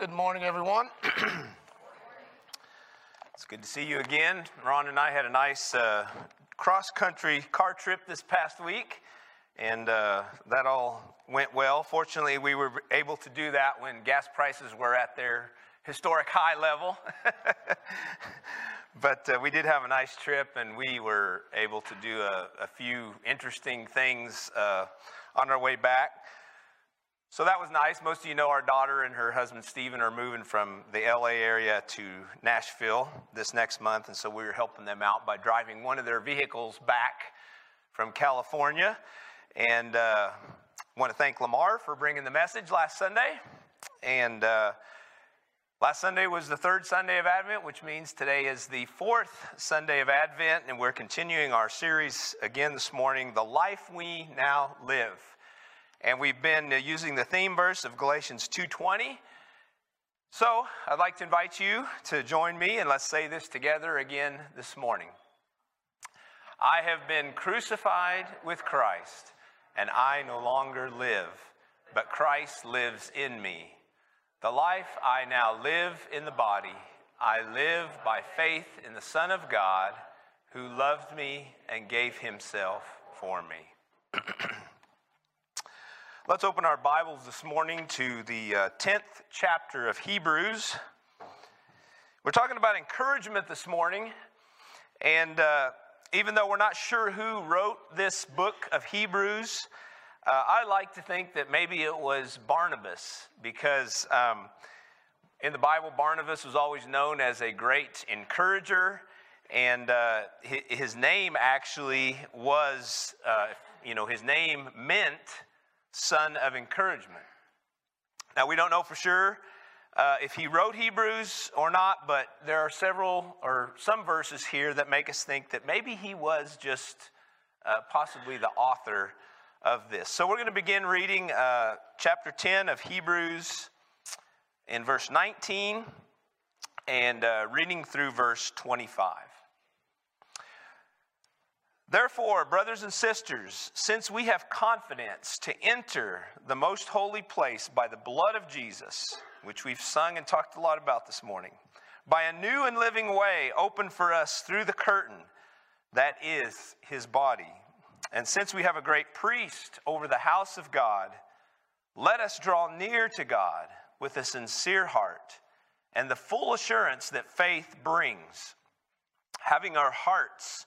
Good morning, everyone. It's good to see you again. Ron and I had a nice uh, cross country car trip this past week, and uh, that all went well. Fortunately, we were able to do that when gas prices were at their historic high level. but uh, we did have a nice trip, and we were able to do a, a few interesting things uh, on our way back. So that was nice. Most of you know our daughter and her husband Stephen are moving from the LA area to Nashville this next month, and so we were helping them out by driving one of their vehicles back from California. And uh, want to thank Lamar for bringing the message last Sunday. And uh, last Sunday was the third Sunday of Advent, which means today is the fourth Sunday of Advent, and we're continuing our series again this morning, The Life We Now Live. And we've been uh, using the theme verse of Galatians 2:20. So, I'd like to invite you to join me and let's say this together again this morning. I have been crucified with Christ, and I no longer live, but Christ lives in me. The life I now live in the body, I live by faith in the Son of God who loved me and gave himself for me. Let's open our Bibles this morning to the uh, 10th chapter of Hebrews. We're talking about encouragement this morning, and uh, even though we're not sure who wrote this book of Hebrews, uh, I like to think that maybe it was Barnabas, because um, in the Bible, Barnabas was always known as a great encourager, and uh, his name actually was, uh, you know, his name meant son of encouragement. Now, we don't know for sure uh, if he wrote Hebrews or not, but there are several or some verses here that make us think that maybe he was just uh, possibly the author of this. So, we're going to begin reading uh, chapter 10 of Hebrews in verse 19 and uh, reading through verse 25. Therefore, brothers and sisters, since we have confidence to enter the most holy place by the blood of Jesus, which we've sung and talked a lot about this morning, by a new and living way opened for us through the curtain that is his body, and since we have a great priest over the house of God, let us draw near to God with a sincere heart and the full assurance that faith brings, having our hearts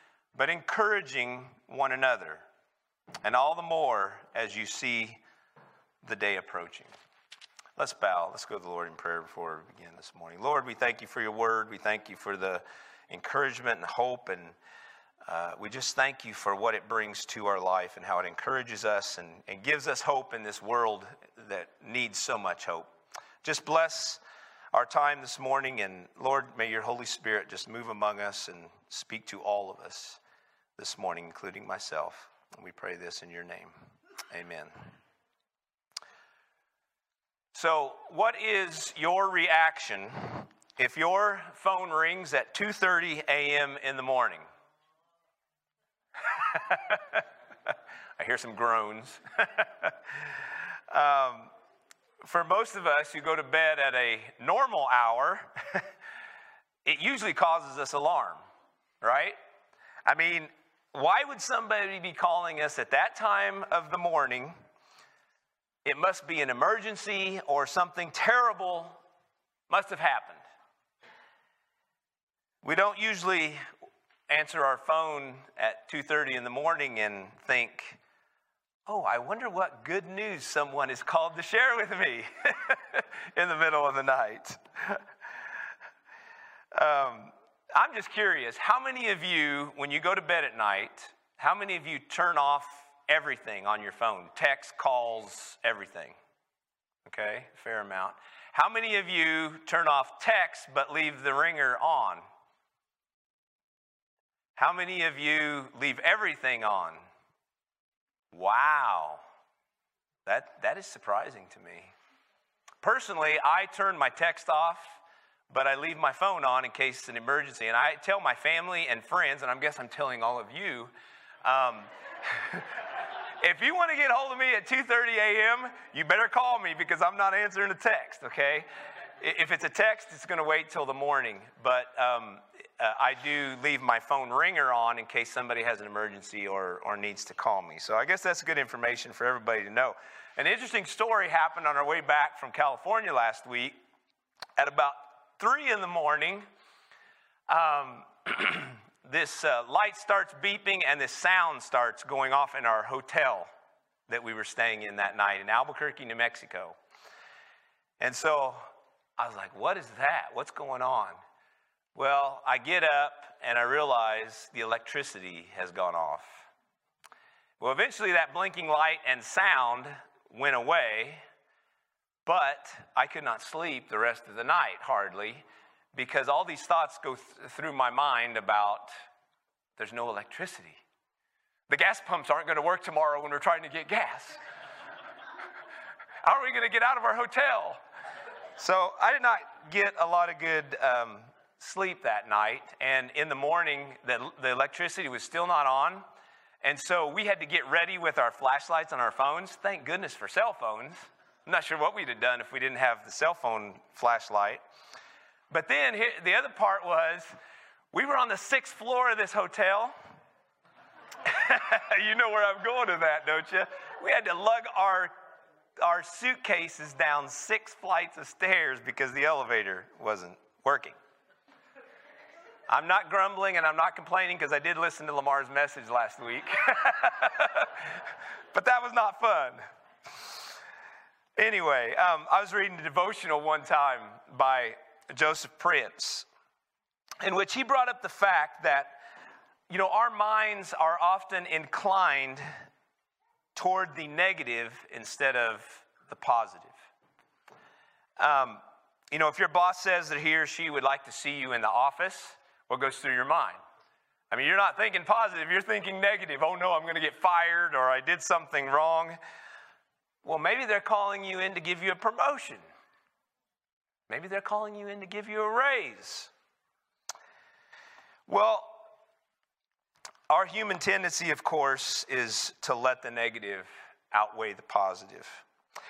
but encouraging one another, and all the more as you see the day approaching. Let's bow. Let's go to the Lord in prayer before we begin this morning. Lord, we thank you for your word. We thank you for the encouragement and hope, and uh, we just thank you for what it brings to our life and how it encourages us and, and gives us hope in this world that needs so much hope. Just bless our time this morning, and Lord, may your Holy Spirit just move among us and speak to all of us this morning, including myself. And we pray this in your name. Amen. So, what is your reaction if your phone rings at 2:30 a.m. in the morning? I hear some groans. um, for most of us who go to bed at a normal hour, it usually causes us alarm, right? I mean, why would somebody be calling us at that time of the morning? It must be an emergency or something terrible must have happened. We don't usually answer our phone at 2:30 in the morning and think, "Oh, I wonder what good news someone is called to share with me in the middle of the night." um, I'm just curious how many of you, when you go to bed at night, how many of you turn off everything on your phone? Text, calls, everything. Okay, fair amount. How many of you turn off text but leave the ringer on? How many of you leave everything on? Wow. That, that is surprising to me. Personally, I turn my text off, but I leave my phone on in case it's an emergency. And I tell my family and friends, and I guess I'm telling all of you, um, if you want to get hold of me at 2:30 a.m., you better call me because I'm not answering a text. Okay? If it's a text, it's going to wait till the morning. But um, uh, I do leave my phone ringer on in case somebody has an emergency or, or needs to call me. So I guess that's good information for everybody to know. An interesting story happened on our way back from California last week. At about 3 in the morning, um, this uh, light starts beeping and this sound starts going off in our hotel that we were staying in that night in Albuquerque, New Mexico. And so I was like, what is that? What's going on? Well, I get up and I realize the electricity has gone off. Well, eventually that blinking light and sound went away, but I could not sleep the rest of the night hardly because all these thoughts go th- through my mind about there's no electricity. The gas pumps aren't going to work tomorrow when we're trying to get gas. How are we going to get out of our hotel? So I did not get a lot of good um, sleep that night. And in the morning, the, the electricity was still not on. And so we had to get ready with our flashlights on our phones. Thank goodness for cell phones. I'm not sure what we'd have done if we didn't have the cell phone flashlight. But then the other part was we were on the sixth floor of this hotel. you know where I'm going to that, don't you? We had to lug our, our suitcases down six flights of stairs because the elevator wasn't working. I'm not grumbling and I'm not complaining because I did listen to Lamar's message last week. but that was not fun. Anyway, um, I was reading a devotional one time by Joseph Prince, in which he brought up the fact that, you know, our minds are often inclined toward the negative instead of the positive. Um, you know, if your boss says that he or she would like to see you in the office, what goes through your mind? I mean, you're not thinking positive, you're thinking negative. Oh no, I'm going to get fired or I did something wrong. Well, maybe they're calling you in to give you a promotion. Maybe they're calling you in to give you a raise. Well, our human tendency, of course, is to let the negative outweigh the positive.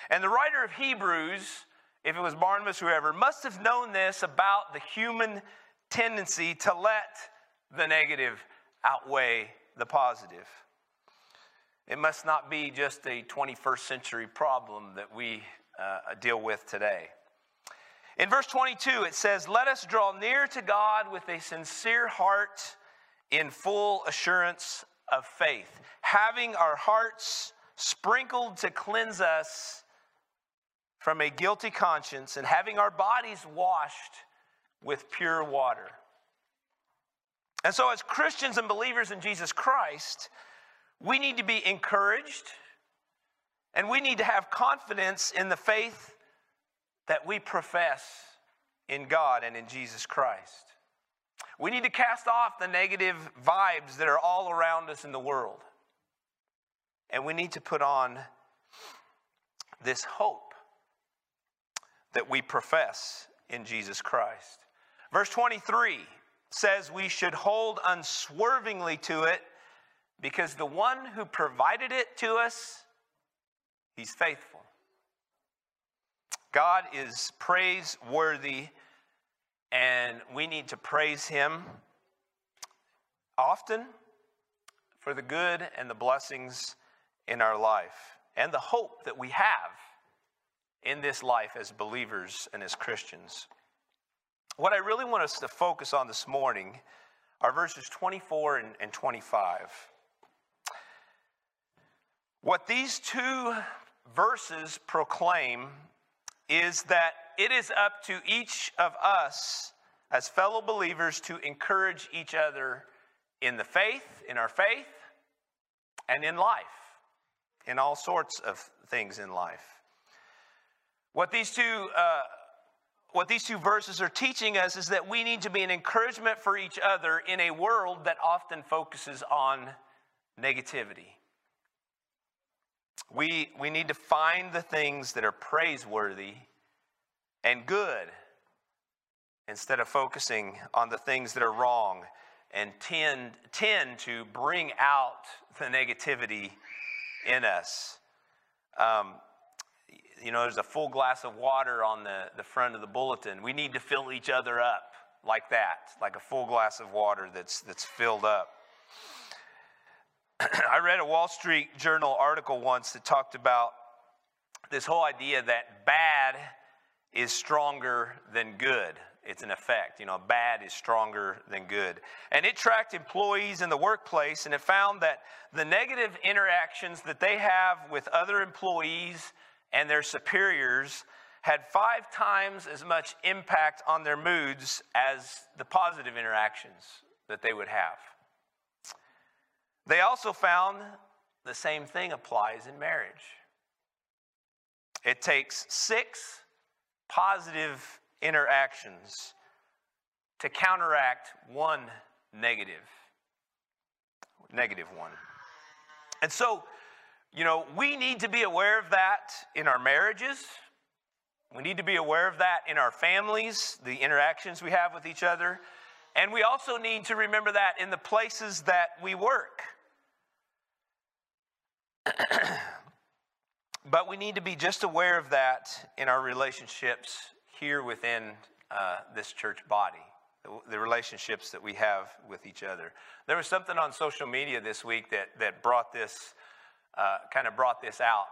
And the writer of Hebrews, if it was Barnabas, whoever, must have known this about the human tendency to let the negative outweigh the positive. It must not be just a 21st century problem that we uh, deal with today. In verse 22, it says, Let us draw near to God with a sincere heart in full assurance of faith, having our hearts sprinkled to cleanse us from a guilty conscience, and having our bodies washed with pure water. And so, as Christians and believers in Jesus Christ, we need to be encouraged and we need to have confidence in the faith that we profess in God and in Jesus Christ. We need to cast off the negative vibes that are all around us in the world. And we need to put on this hope that we profess in Jesus Christ. Verse 23 says we should hold unswervingly to it because the one who provided it to us, he's faithful. God is praiseworthy, and we need to praise him often for the good and the blessings in our life and the hope that we have in this life as believers and as Christians. What I really want us to focus on this morning are verses 24 and, and 25. What these two verses proclaim is that it is up to each of us as fellow believers to encourage each other in the faith, in our faith, and in life, in all sorts of things in life. What these two uh, what these two verses are teaching us is that we need to be an encouragement for each other in a world that often focuses on negativity. We, we need to find the things that are praiseworthy and good instead of focusing on the things that are wrong and tend, tend to bring out the negativity in us. Um, you know, there's a full glass of water on the, the front of the bulletin. We need to fill each other up like that, like a full glass of water that's, that's filled up. I read a Wall Street Journal article once that talked about this whole idea that bad is stronger than good. It's an effect. You know, bad is stronger than good. And it tracked employees in the workplace and it found that the negative interactions that they have with other employees and their superiors had five times as much impact on their moods as the positive interactions that they would have. They also found the same thing applies in marriage. It takes six positive interactions to counteract one negative negative one. And so you know, we need to be aware of that in our marriages. We need to be aware of that in our families, the interactions we have with each other. And we also need to remember that in the places that we work. But we need to be just aware of that in our relationships here within uh, this church body, the, relationships that we have with each other. There was something on social media this week that, that brought this uh, kind of brought this out.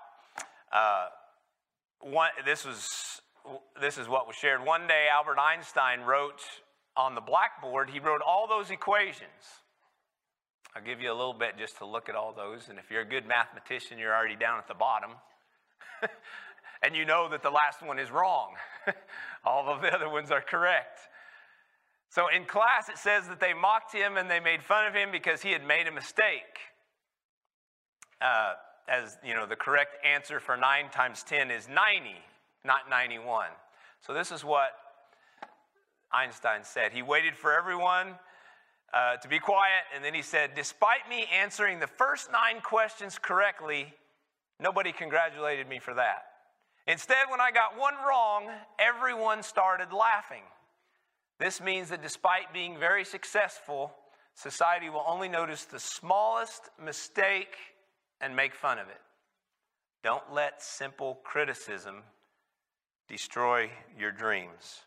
Uh, one, this, was, this is what was shared. One day, Albert Einstein wrote on the blackboard, he wrote all those equations. I'll give you a little bit just to look at all those. And if you're a good mathematician, you're already down at the bottom. and you know that the last one is wrong. all of the other ones are correct. So in class, it says that they mocked him and they made fun of him because he had made a mistake uh, as you know, the correct answer for 9 times 10 is 90, not 91. So this is what Einstein said. He waited for everyone uh, to be quiet, and then he said, Despite me answering the first nine questions correctly, nobody congratulated me for that. Instead, when I got one wrong, everyone started laughing. This means that despite being very successful, society will only notice the smallest mistake and make fun of it. Don't let simple criticism destroy your dreams.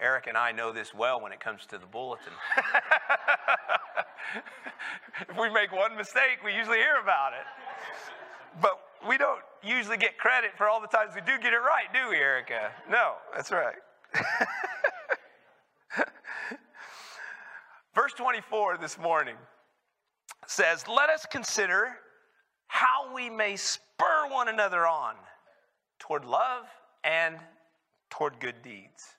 Eric and I know this well when it comes to the bulletin. if we make one mistake, we usually hear about it. But we don't usually get credit for all the times we do get it right, do we, Erica? No, that's right. Verse 24 this morning says, Let us consider how we may spur one another on toward love and toward good deeds.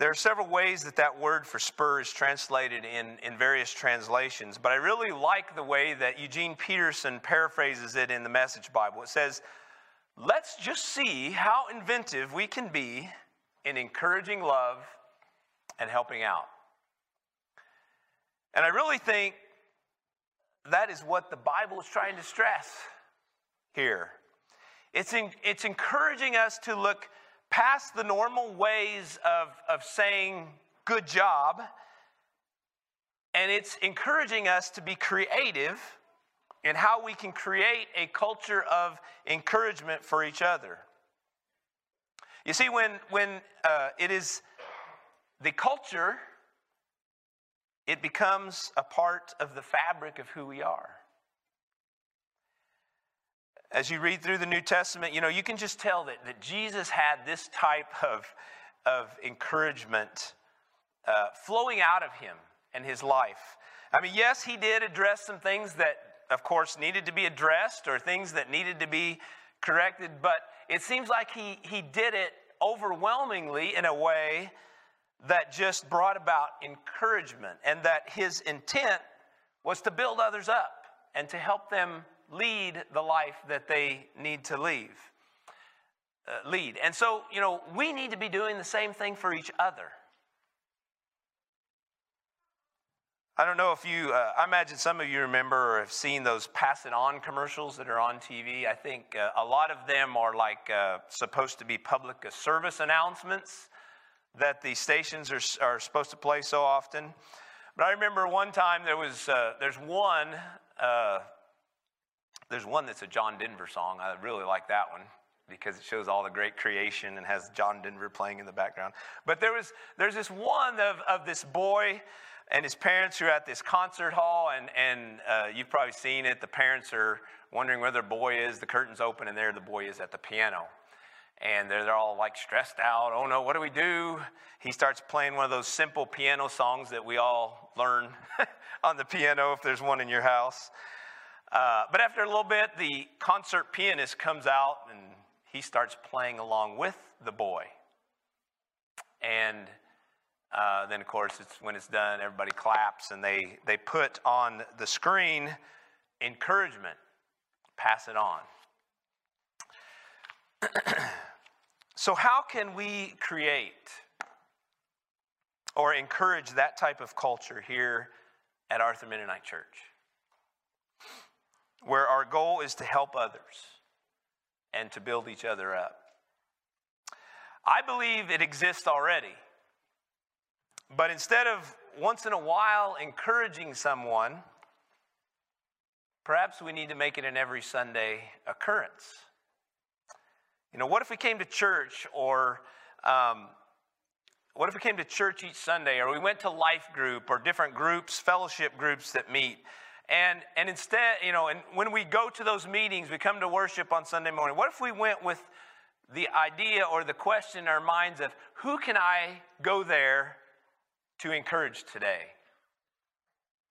There are several ways that that word for spur is translated in, in various translations, but I really like the way that Eugene Peterson paraphrases it in the Message Bible. It says, Let's just see how inventive we can be in encouraging love and helping out. And I really think that is what the Bible is trying to stress here. It's, in, it's encouraging us to look past the normal ways of, of saying good job, and it's encouraging us to be creative in how we can create a culture of encouragement for each other. You see, when, when uh, it is the culture it becomes a part of the fabric of who we are. As you read through the New Testament, you know, you can just tell that, that Jesus had this type of, of encouragement uh, flowing out of him and his life. I mean, yes, he did address some things that, of course, needed to be addressed or things that needed to be corrected, but it seems like he, he did it overwhelmingly in a way that just brought about encouragement and that his intent was to build others up and to help them lead the life that they need to lead. uh, lead. And so, you know, we need to be doing the same thing for each other. I don't know if you, uh, I imagine some of you remember or have seen those pass it on commercials that are on TV. I think uh, a lot of them are like uh, supposed to be public service announcements that the stations are, are supposed to play so often. But I remember one time there was, uh, there's one, uh, there's one that's a John Denver song. I really like that one because it shows all the great creation and has John Denver playing in the background. But there was, there's this one of, of this boy and his parents who are at this concert hall, and, and uh, you've probably seen it. The parents are wondering where their boy is. The curtain's open, and there the boy is at the piano. And they're, they're all like stressed out. Oh no, what do we do? He starts playing one of those simple piano songs that we all learn on the piano if there's one in your house. Uh, but after a little bit, the concert pianist comes out and he starts playing along with the boy. And uh, then, of course, it's, when it's done, everybody claps and they, they put on the screen encouragement, pass it on. so, how can we create or encourage that type of culture here at Arthur Mennonite Church? Where our goal is to help others and to build each other up. I believe it exists already. But instead of once in a while encouraging someone, perhaps we need to make it an every Sunday occurrence. You know, what if we came to church or um, what if we came to church each Sunday or we went to life group or different groups, fellowship groups that meet? And, and instead, you know, and when we go to those meetings, we come to worship on Sunday morning. What if we went with the idea or the question in our minds of who can I go there to encourage today?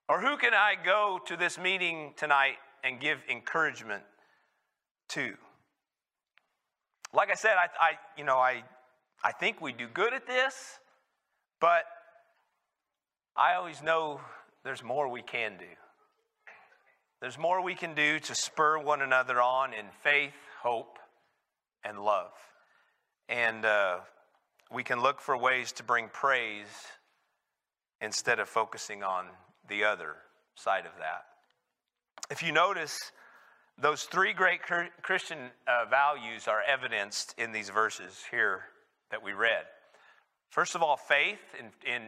Or who can I go to this meeting tonight and give encouragement to? Like I said, I, I, you know, I, I think we do good at this, but I always know there's more we can do. There's more we can do to spur one another on in faith, hope, and love. And uh, we can look for ways to bring praise instead of focusing on the other side of that. If you notice, those three great Christian uh, values are evidenced in these verses here that we read. First of all, faith in, in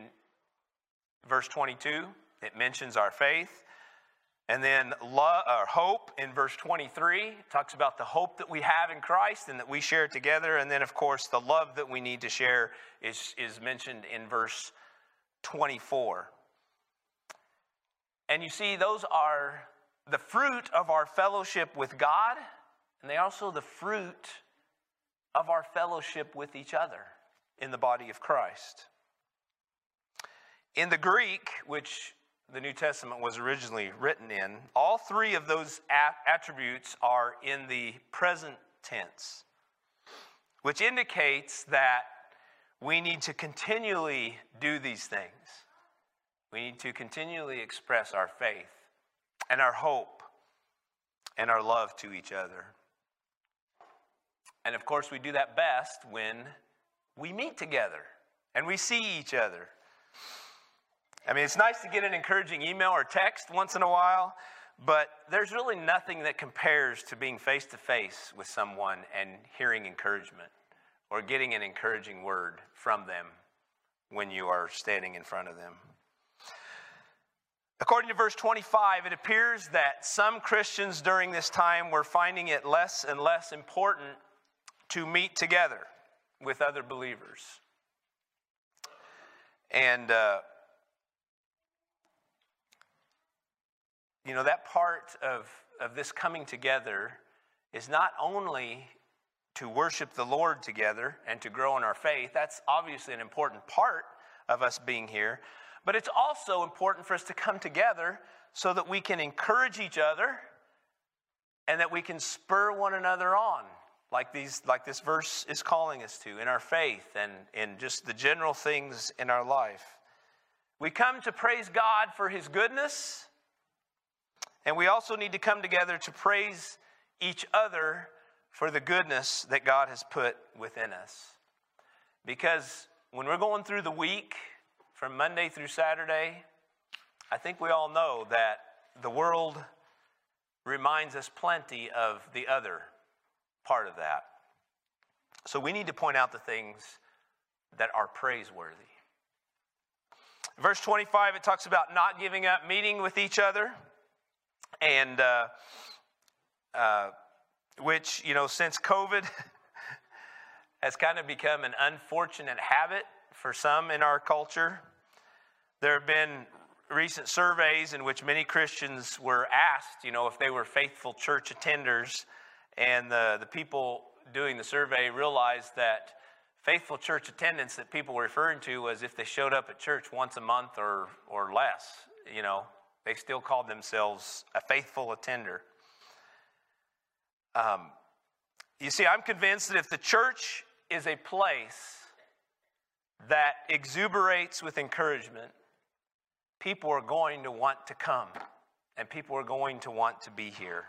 verse 22, it mentions our faith. And then love, or uh, hope in verse 23 talks about the hope that we have in Christ and that we share together. And then, of course, the love that we need to share is, is mentioned in verse 24. And you see, those are the fruit of our fellowship with God, and they also the fruit of our fellowship with each other in the body of Christ. In the Greek, which the New Testament was originally written in, all three of those attributes are in the present tense, which indicates that we need to continually do these things. We need to continually express our faith and our hope and our love to each other. And of course, we do that best when we meet together and we see each other. I mean, it's nice to get an encouraging email or text once in a while, but there's really nothing that compares to being face to face with someone and hearing encouragement or getting an encouraging word from them when you are standing in front of them. According to verse 25, it appears that some Christians during this time were finding it less and less important to meet together with other believers. And, uh, you know, that part of, of this coming together is not only to worship the Lord together and to grow in our faith. That's obviously an important part of us being here. But it's also important for us to come together so that we can encourage each other and that we can spur one another on, like, these, like this verse is calling us to, in our faith and in just the general things in our life. We come to praise God for His goodness, and we also need to come together to praise each other for the goodness that God has put within us. Because when we're going through the week, from Monday through Saturday, I think we all know that the world reminds us plenty of the other part of that. So we need to point out the things that are praiseworthy. Verse 25, it talks about not giving up meeting with each other, and uh, uh, which, you know, since COVID has kind of become an unfortunate habit for some in our culture. There have been recent surveys in which many Christians were asked, you know, if they were faithful church attenders, and the, the people doing the survey realized that faithful church attendance that people were referring to was if they showed up at church once a month or, or less, you know, they still called themselves a faithful attender. Um, you see, I'm convinced that if the church is a place that exuberates with encouragement, people are going to want to come and people are going to want to be here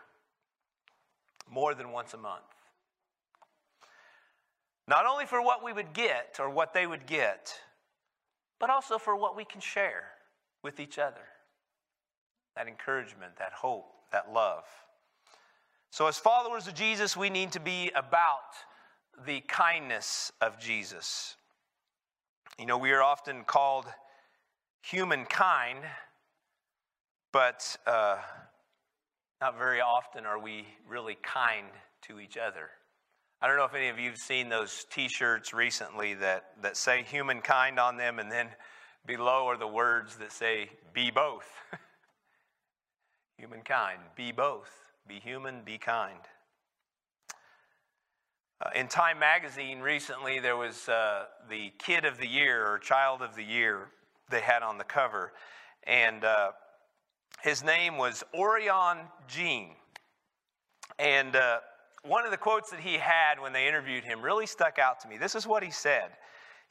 more than once a month. Not only for what we would get or what they would get, but also for what we can share with each other that encouragement, that hope, that love. So, as followers of Jesus, we need to be about the kindness of Jesus. You know, we are often called humankind, but uh, not very often are we really kind to each other. I don't know if any of you have seen those t shirts recently that, that say humankind on them, and then below are the words that say be both. humankind, be both. Be human, be kind. Uh, in Time magazine recently, there was uh, the Kid of the Year or Child of the Year they had on the cover. And uh, his name was Orion Jean. And uh, one of the quotes that he had when they interviewed him really stuck out to me. This is what he said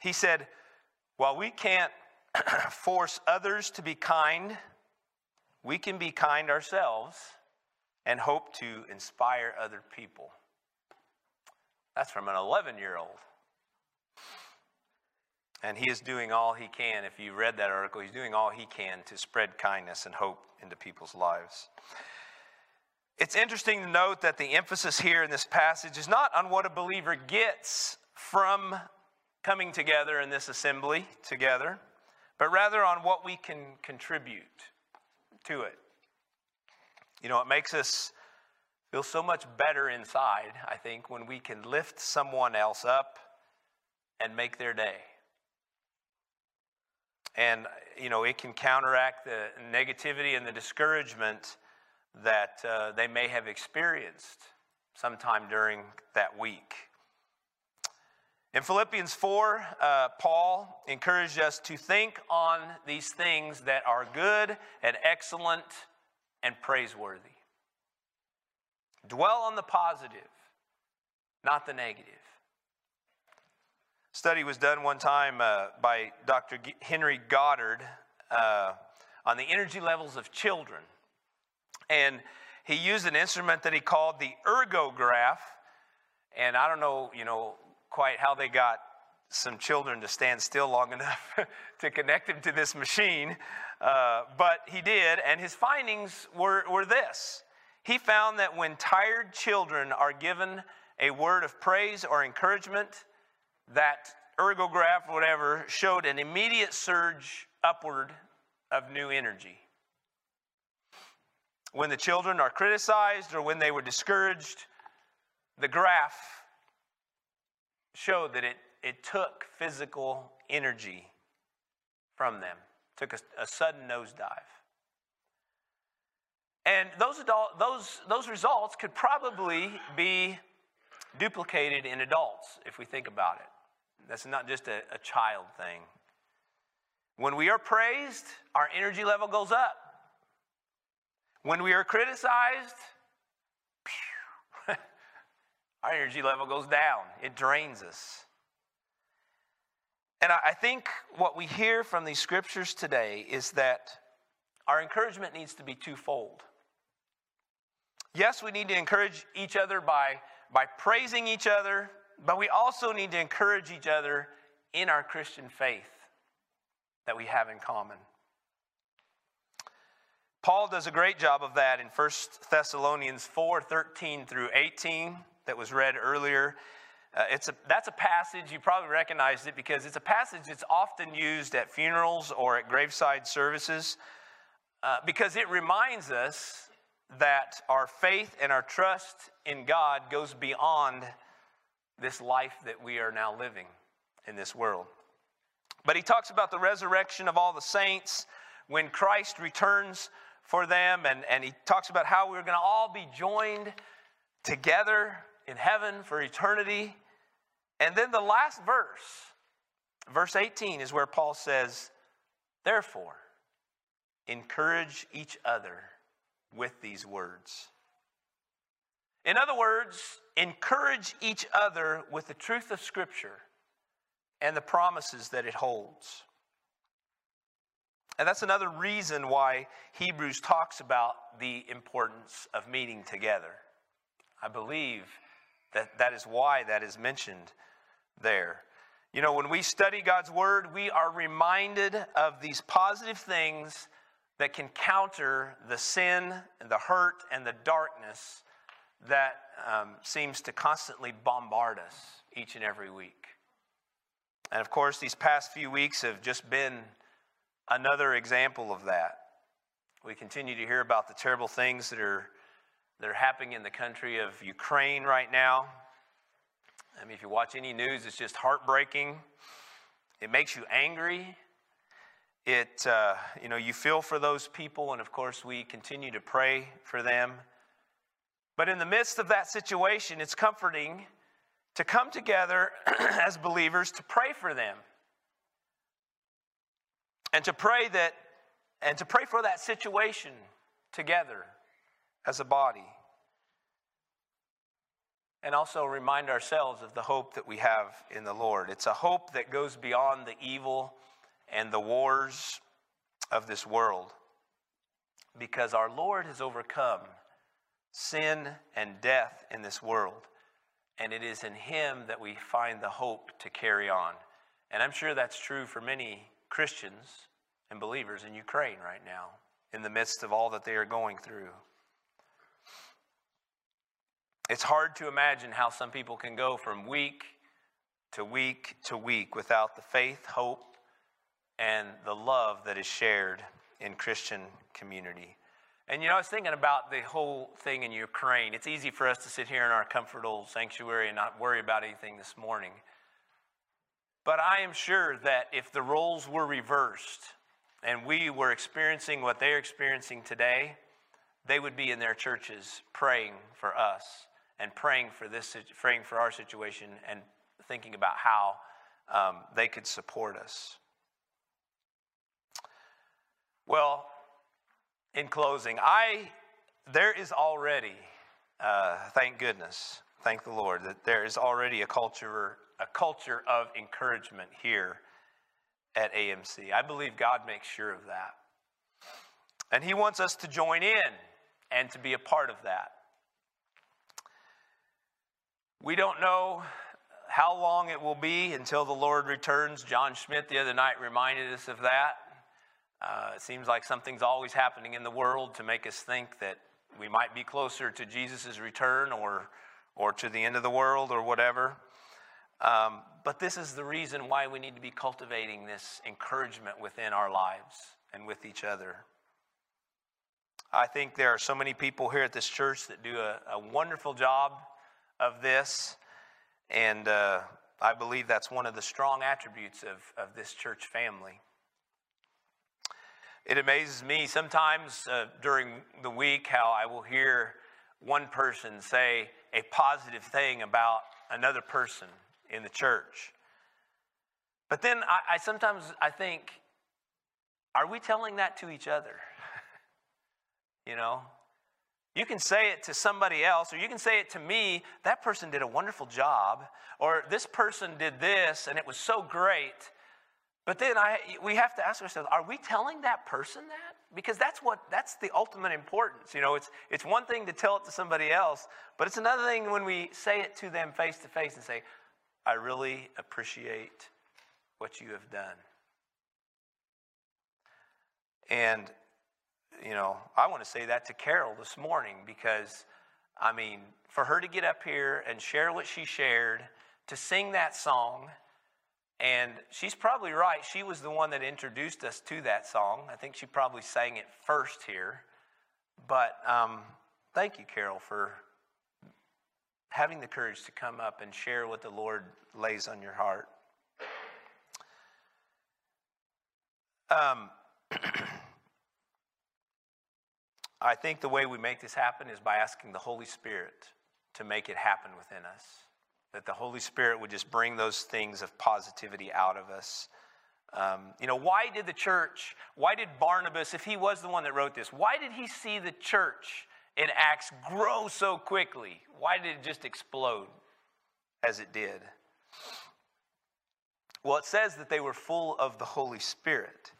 He said, While we can't force others to be kind, we can be kind ourselves and hope to inspire other people. That's from an 11 year old. And he is doing all he can. If you read that article, he's doing all he can to spread kindness and hope into people's lives. It's interesting to note that the emphasis here in this passage is not on what a believer gets from coming together in this assembly together, but rather on what we can contribute to it. You know, it makes us feel so much better inside, I think, when we can lift someone else up and make their day. And, you know, it can counteract the negativity and the discouragement that uh, they may have experienced sometime during that week. In Philippians 4, uh, Paul encouraged us to think on these things that are good and excellent and praiseworthy. Dwell on the positive, not the negative. Study was done one time uh, by Dr. G- Henry Goddard uh, on the energy levels of children. And he used an instrument that he called the ergograph. And I don't know, you know, quite how they got some children to stand still long enough to connect them to this machine, uh, but he did, and his findings were, were this he found that when tired children are given a word of praise or encouragement, that ergograph, whatever, showed an immediate surge upward of new energy. When the children are criticized or when they were discouraged, the graph showed that it, it took physical energy from them, took a, a sudden nosedive. And those, adult, those, those results could probably be duplicated in adults if we think about it. That's not just a, a child thing. When we are praised, our energy level goes up. When we are criticized, our energy level goes down. It drains us. And I think what we hear from these scriptures today is that our encouragement needs to be twofold. Yes, we need to encourage each other by, by praising each other, but we also need to encourage each other in our Christian faith that we have in common. Paul does a great job of that in 1 Thessalonians 4 13 through 18, that was read earlier. Uh, it's a, that's a passage, you probably recognized it because it's a passage that's often used at funerals or at graveside services uh, because it reminds us that our faith and our trust in God goes beyond this life that we are now living in this world. But he talks about the resurrection of all the saints when Christ returns for them, and, and he talks about how we're going to all be joined together in heaven for eternity. And then the last verse, verse 18, is where Paul says, Therefore, encourage each other with these words. In other words, encourage each other with the truth of Scripture and the promises that it holds. And that's another reason why Hebrews talks about the importance of meeting together. I believe that that is why that is mentioned there. You know, when we study God's Word, we are reminded of these positive things that can counter the sin and the hurt and the darkness that um, seems to constantly bombard us each and every week. And of course, these past few weeks have just been another example of that. We continue to hear about the terrible things that are, that are happening in the country of Ukraine right now. I mean, if you watch any news, it's just heartbreaking. It makes you angry. It, uh, you know, you feel for those people, and of course, we continue to pray for them. But in the midst of that situation, it's comforting to come together as believers to pray for them and to pray that and to pray for that situation together as a body and also remind ourselves of the hope that we have in the Lord. It's a hope that goes beyond the evil and the wars of this world because our Lord has overcome sin and death in this world. And it is in Him that we find the hope to carry on. And I'm sure that's true for many Christians and believers in Ukraine right now, in the midst of all that they are going through. It's hard to imagine how some people can go from week to week to week without the faith, hope, and the love that is shared in Christian community. And you know, I was thinking about the whole thing in Ukraine. It's easy for us to sit here in our comfortable sanctuary and not worry about anything this morning. But I am sure that if the roles were reversed and we were experiencing what they're experiencing today, they would be in their churches praying for us and praying for this, praying for our situation, and thinking about how um, they could support us. Well, in closing, I there is already, uh, thank goodness, thank the Lord, that there is already a culture a culture of encouragement here at AMC. I believe God makes sure of that. And He wants us to join in and to be a part of that. We don't know how long it will be until the Lord returns. John Schmidt the other night reminded us of that. Uh, it seems like something's always happening in the world to make us think that we might be closer to Jesus' return or, or to the end of the world or whatever. Um, but this is the reason why we need to be cultivating this encouragement within our lives and with each other. I think there are so many people here at this church that do a, a wonderful job of this. And uh, I believe that's one of the strong attributes of, of this church family. It amazes me sometimes uh, during the week how I will hear one person say a positive thing about another person in the church. But then I, I sometimes I think, are we telling that to each other? you know, you can say it to somebody else, or you can say it to me, that person did a wonderful job, or this person did this and it was so great. But then I, we have to ask ourselves, are we telling that person that? because that's what that's the ultimate importance you know it's it's one thing to tell it to somebody else but it's another thing when we say it to them face to face and say i really appreciate what you have done and you know i want to say that to carol this morning because i mean for her to get up here and share what she shared to sing that song and she's probably right. She was the one that introduced us to that song. I think she probably sang it first here. But um, thank you, Carol, for having the courage to come up and share what the Lord lays on your heart. Um, I think the way we make this happen is by asking the Holy Spirit to make it happen within us that the Holy Spirit would just bring those things of positivity out of us. Um, you know, why did the church, why did Barnabas, if he was the one that wrote this, why did he see the church in Acts grow so quickly? Why did it just explode as it did? Well, it says that they were full of the Holy Spirit,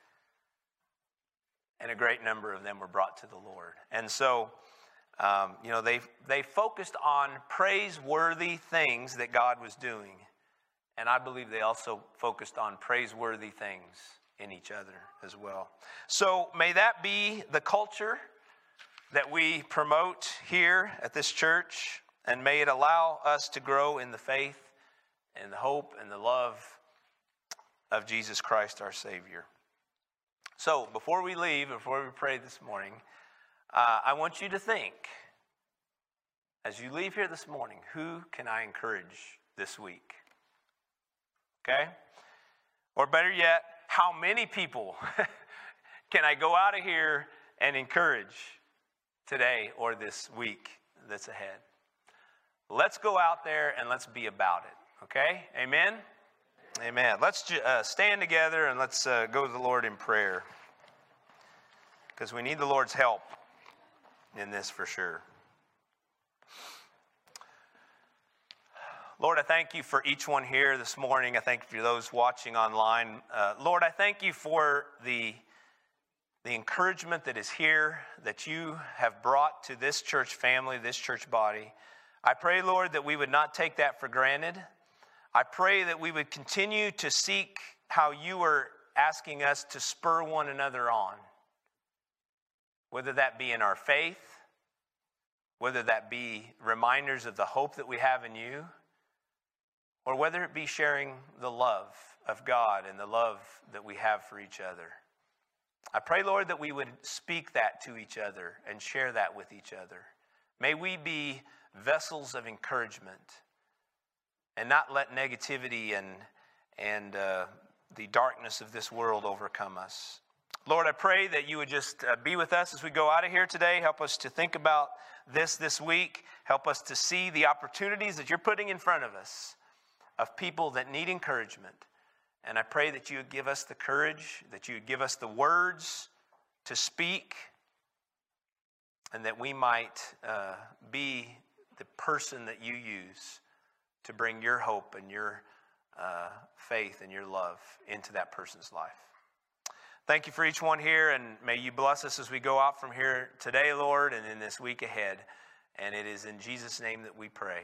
and a great number of them were brought to the Lord. And so, um, you know, they, they focused on praiseworthy things that God was doing. And I believe they also focused on praiseworthy things in each other as well. So may that be the culture that we promote here at this church, and may it allow us to grow in the faith and the hope and the love of Jesus Christ our Savior. So before we leave, before we pray this morning, uh, I want you to think, as you leave here this morning, who can I encourage this week? Okay? Or better yet, how many people can I go out of here and encourage today or this week that's ahead? Let's go out there and let's be about it. Okay? Amen? Amen. Let's uh, stand together and let's uh, go to the Lord in prayer because we need the Lord's help in this for sure. Lord, I thank you for each one here this morning. I thank you for those watching online. Uh, Lord, I thank you for the, the encouragement that is here, that you have brought to this church family, this church body. I pray, Lord, that we would not take that for granted. I pray that we would continue to seek how you are asking us to spur one another on whether that be in our faith, whether that be reminders of the hope that we have in you, or whether it be sharing the love of God and the love that we have for each other. I pray, Lord, that we would speak that to each other and share that with each other. May we be vessels of encouragement and not let negativity and, and uh, the darkness of this world overcome us. Lord, I pray that you would just uh, be with us as we go out of here today. Help us to think about this this week. Help us to see the opportunities that you're putting in front of us of people that need encouragement. And I pray that you would give us the courage, that you would give us the words to speak, and that we might uh, be the person that you use to bring your hope and your uh, faith and your love into that person's life. Thank you for each one here, and may you bless us as we go out from here today, Lord, and in this week ahead. And it is in Jesus' name that we pray.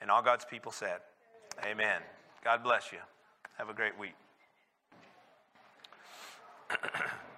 And all God's people said, Amen. God bless you. Have a great week.